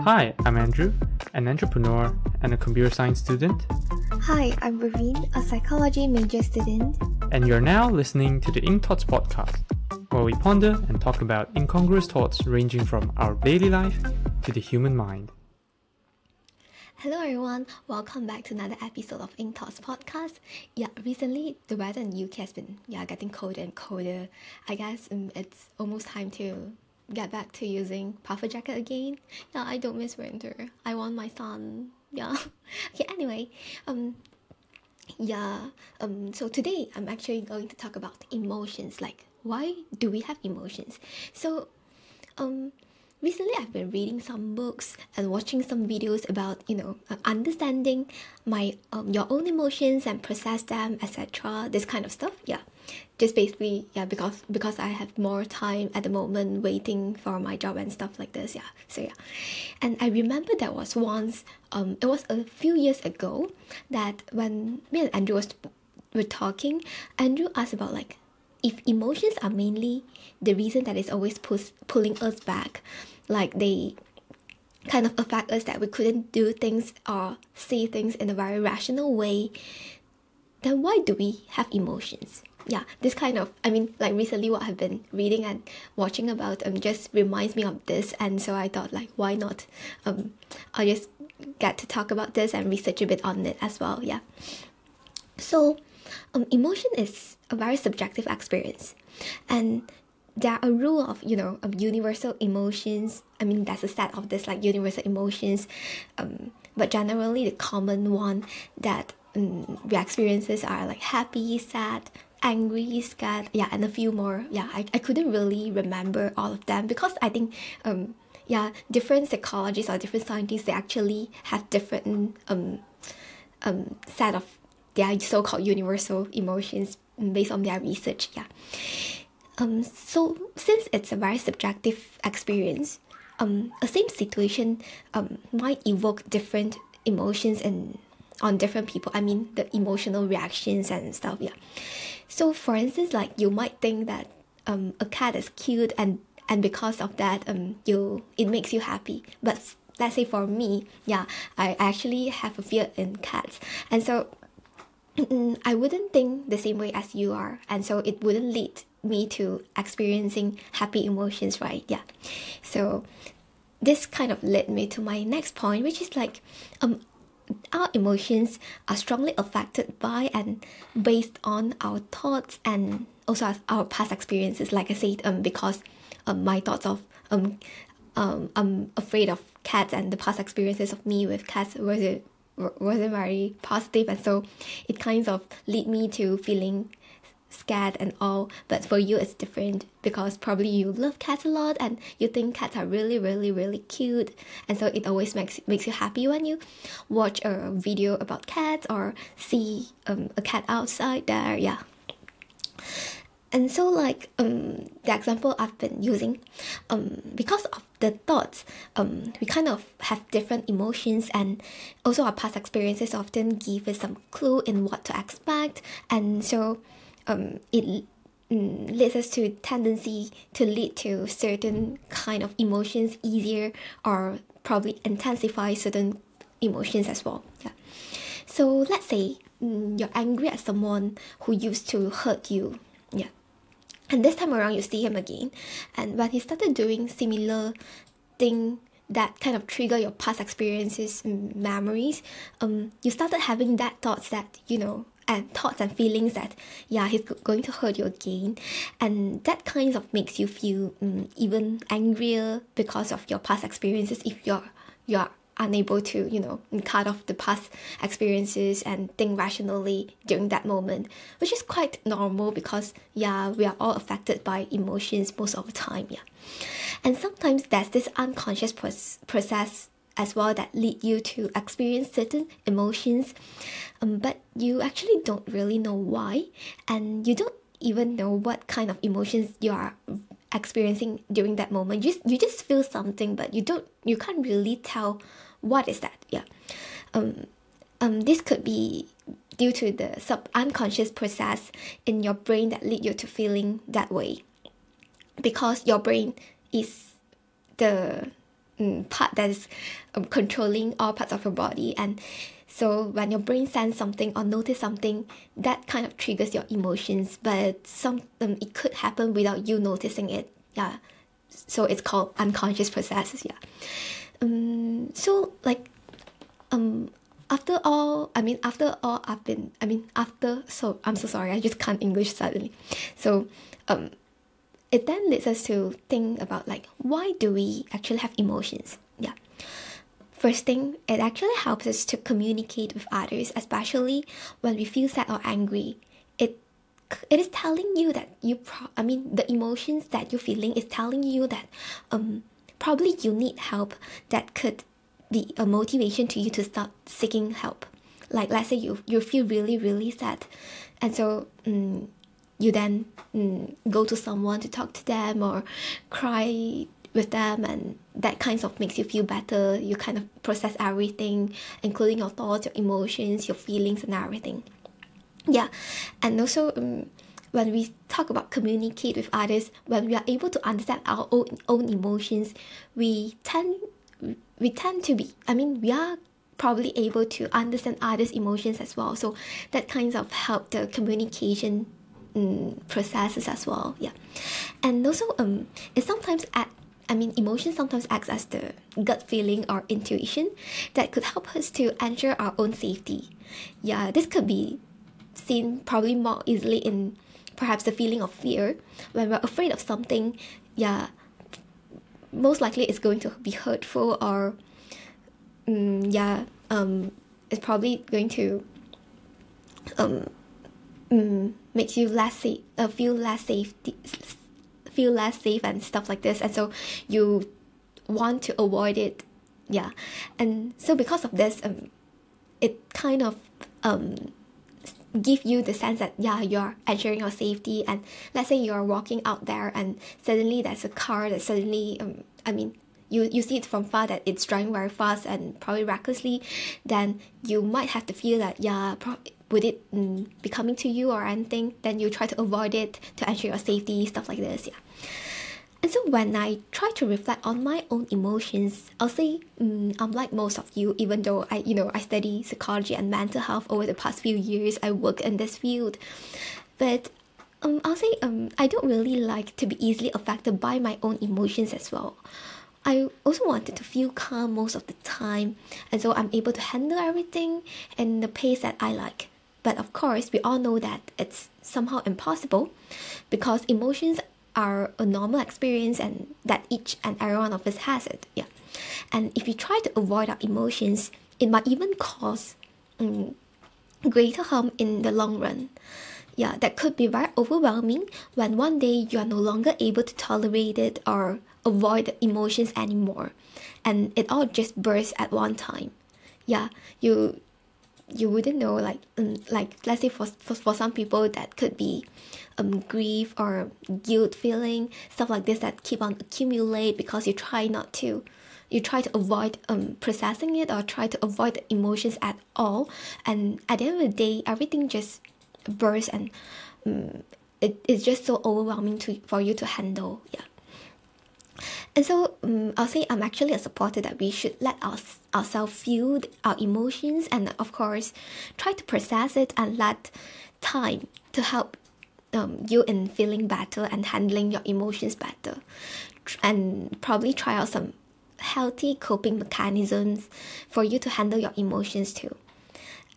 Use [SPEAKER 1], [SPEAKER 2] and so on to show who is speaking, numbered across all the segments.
[SPEAKER 1] Hi, I'm Andrew, an entrepreneur and a computer science student.
[SPEAKER 2] Hi, I'm Raveen, a psychology major student.
[SPEAKER 1] And you're now listening to the Inc Thoughts podcast, where we ponder and talk about incongruous thoughts ranging from our daily life to the human mind.
[SPEAKER 2] Hello everyone, welcome back to another episode of Inc Thoughts podcast. Yeah, recently the weather in UK has been yeah getting colder and colder. I guess um, it's almost time to get back to using puffer jacket again. Yeah, I don't miss winter. I want my sun. Yeah. okay. Anyway, um, yeah. Um. So today I'm actually going to talk about emotions. Like, why do we have emotions? So, um, recently I've been reading some books and watching some videos about you know uh, understanding my um, your own emotions and process them etc this kind of stuff yeah just basically yeah because because I have more time at the moment waiting for my job and stuff like this yeah. So yeah. And I remember there was once um it was a few years ago that when me and Andrew was were talking Andrew asked about like if emotions are mainly the reason that is always push, pulling us back like they kind of affect us that we couldn't do things or see things in a very rational way then why do we have emotions yeah this kind of i mean like recently what i've been reading and watching about um just reminds me of this. And so i thought like why not um i'll just get to talk about this and research a bit on it as well. Yeah. So um, emotion is a very subjective experience. And there are a rule of you know of universal emotions. I mean there's a set of this like universal emotions um, but generally the common one that um, we experiences are like happy sad angry scared yeah and a few more. Yeah I, I couldn't really remember all of them because i think um yeah different psychologists or different scientists they actually have different um um set of their so-called universal emotions based on their research yeah. Um so since it's a very subjective experience um a same situation um might evoke different emotions and on different people i mean the emotional reactions and stuff yeah so for instance like you might think that um a cat is cute and and because of that um you it makes you happy but let's say for me yeah i actually have a fear in cats and so I wouldn't think the same way as you are, and so it wouldn't lead me to experiencing happy emotions, right? Yeah. So this kind of led me to my next point, which is like, um, our emotions are strongly affected by and based on our thoughts and also our past experiences. Like I said, um, because um, my thoughts of um, um, I'm afraid of cats and the past experiences of me with cats was it wasn't very positive and so it kind of lead me to feeling scared and all but for you it's different because probably you love cats a lot and you think cats are really really really cute. And so it always makes makes you happy when you watch a video about cats or see um, a cat outside there yeah. And so like um the example I've been using um because of the thoughts um we kind of have different emotions and also our past experiences often give us some clue in what to expect. And so um it mm, leads us to tendency to lead to certain kind of emotions easier or probably intensify certain emotions as well yeah. So let's say mm, you're angry at someone who used to hurt you yeah. And this time around you see him again. And when he started doing similar thing that kind of trigger your past experiences memories um you started having that thoughts that you know and thoughts and feelings that yeah he's going to hurt you again. And that kind of makes you feel um, even angrier because of your past experiences if you're you're unable to you know cut off the past experiences and think rationally during that moment which is quite normal because yeah we are all affected by emotions most of the time yeah. And sometimes there's this unconscious process as well that lead you to experience certain emotions. Um, but you actually don't really know why and you don't even know what kind of emotions you are experiencing during that moment. You just, you just feel something but you don't you can't really tell what is that yeah. Um, um, this could be due to the sub unconscious process in your brain that lead you to feeling that way. Because your brain is the um, part that is um, controlling all parts of your body. And so when your brain sends something or notice something that kind of triggers your emotions. But some um, it could happen without you noticing it. Yeah. So it's called unconscious processes. Yeah. Um so like um after all i mean after all i've been i mean after so i'm so sorry. I just can't english suddenly so um it then leads us to think about like why do we actually have emotions? Yeah. First thing it actually helps us to communicate with others especially when we feel sad or angry. It it is telling you that you pro- i mean the emotions that you're feeling is telling you that um probably you need help that could be a motivation to you to start seeking help. Like let's say you you feel really really sad. And so um, you then um, go to someone to talk to them or cry with them and that kind of makes you feel better. You kind of process everything including your thoughts your emotions your feelings and everything. Yeah and also um, when we talk about communicate with others when we are able to understand our own, own emotions we tend we tend to be i mean we are probably able to understand others emotions as well. So that kind of help the communication um, processes as well yeah and also um it sometimes act I mean, emotion sometimes acts as the gut feeling or intuition that could help us to ensure our own safety. Yeah, this could be seen probably more easily in perhaps the feeling of fear when we're afraid of something. Yeah, most likely it's going to be hurtful or um, yeah um it's probably going to um um makes you less safe uh, feel less safe feel less safe and stuff like this. And so you want to avoid it. Yeah. And so because of this um it kind of um give you the sense that yeah you're ensuring your safety. And let's say you're walking out there and suddenly there's a car that suddenly um, i mean you, you see it from far that it's driving very fast and probably recklessly then you might have to feel that yeah pro- would it mm, be coming to you or anything then you try to avoid it to ensure your safety stuff like this yeah and so when I try to reflect on my own emotions, I'll say um, I'm like most of you, even though I, you know, I study psychology and mental health over the past few years. I work in this field, but um, I'll say um, I don't really like to be easily affected by my own emotions as well. I also wanted to feel calm most of the time, and so I'm able to handle everything in the pace that I like. But of course, we all know that it's somehow impossible because emotions are a normal experience and that each and every one of us has it. Yeah. And if we try to avoid our emotions, it might even cause um, greater harm in the long run. Yeah, that could be very overwhelming when one day you are no longer able to tolerate it or avoid the emotions anymore. And it all just bursts at one time. Yeah, you you wouldn't know like um, like let's say for, for for some people that could be um grief or guilt feeling stuff like this that keep on accumulate because you try not to you try to avoid um processing it or try to avoid the emotions at all and at the end of the day everything just bursts and um, it, it's just so overwhelming to for you to handle yeah and so um, I'll say I'm actually a supporter that we should let our, ourselves feel our emotions and of course try to process it and let time to help um, you in feeling better and handling your emotions better and probably try out some healthy coping mechanisms for you to handle your emotions too.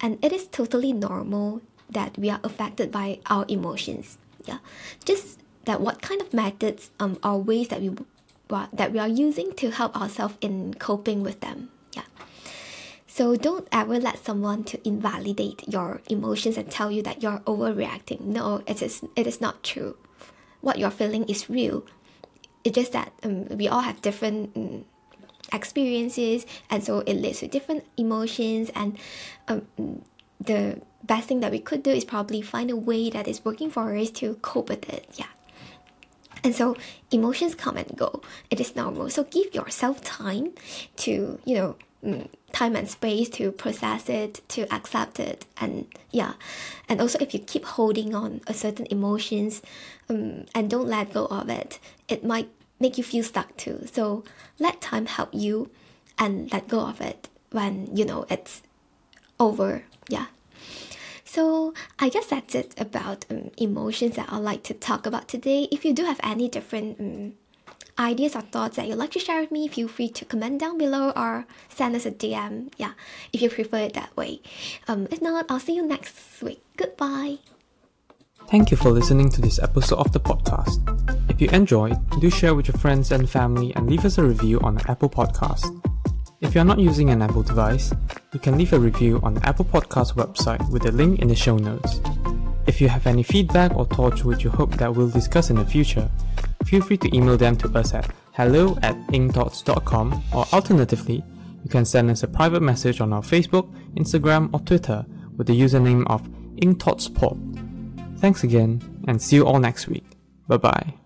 [SPEAKER 2] And it is totally normal that we are affected by our emotions. Yeah. Just that what kind of methods um, or ways that we that we are using to help ourselves in coping with them. Yeah. So don't ever let someone to invalidate your emotions and tell you that you're overreacting. No, it is it is not true. What you're feeling is real. It's just that um, we all have different um, experiences, and so it leads to different emotions. And um, the best thing that we could do is probably find a way that is working for us to cope with it. Yeah. And so emotions come and go. It is normal. So give yourself time to, you know, mm, time and space to process it, to accept it, and yeah. And also, if you keep holding on a certain emotions, um, and don't let go of it, it might make you feel stuck too. So let time help you and let go of it when you know it's over. Yeah. So I guess that's it about um, emotions that I'd like to talk about today. If you do have any different um, ideas or thoughts that you'd like to share with me, feel free to comment down below or send us a DM. Yeah, if you prefer it that way. Um, if not, I'll see you next week. Goodbye.
[SPEAKER 1] Thank you for listening to this episode of the podcast. If you enjoyed, do share with your friends and family and leave us a review on Apple Podcast. If you're not using an Apple device, you can leave a review on the Apple Podcast website with a link in the show notes. If you have any feedback or thoughts which you hope that we'll discuss in the future, feel free to email them to us at hello at incthoughts.com or alternatively, you can send us a private message on our Facebook, Instagram, or Twitter with the username of IncThoughtsPod. Thanks again, and see you all next week. Bye bye.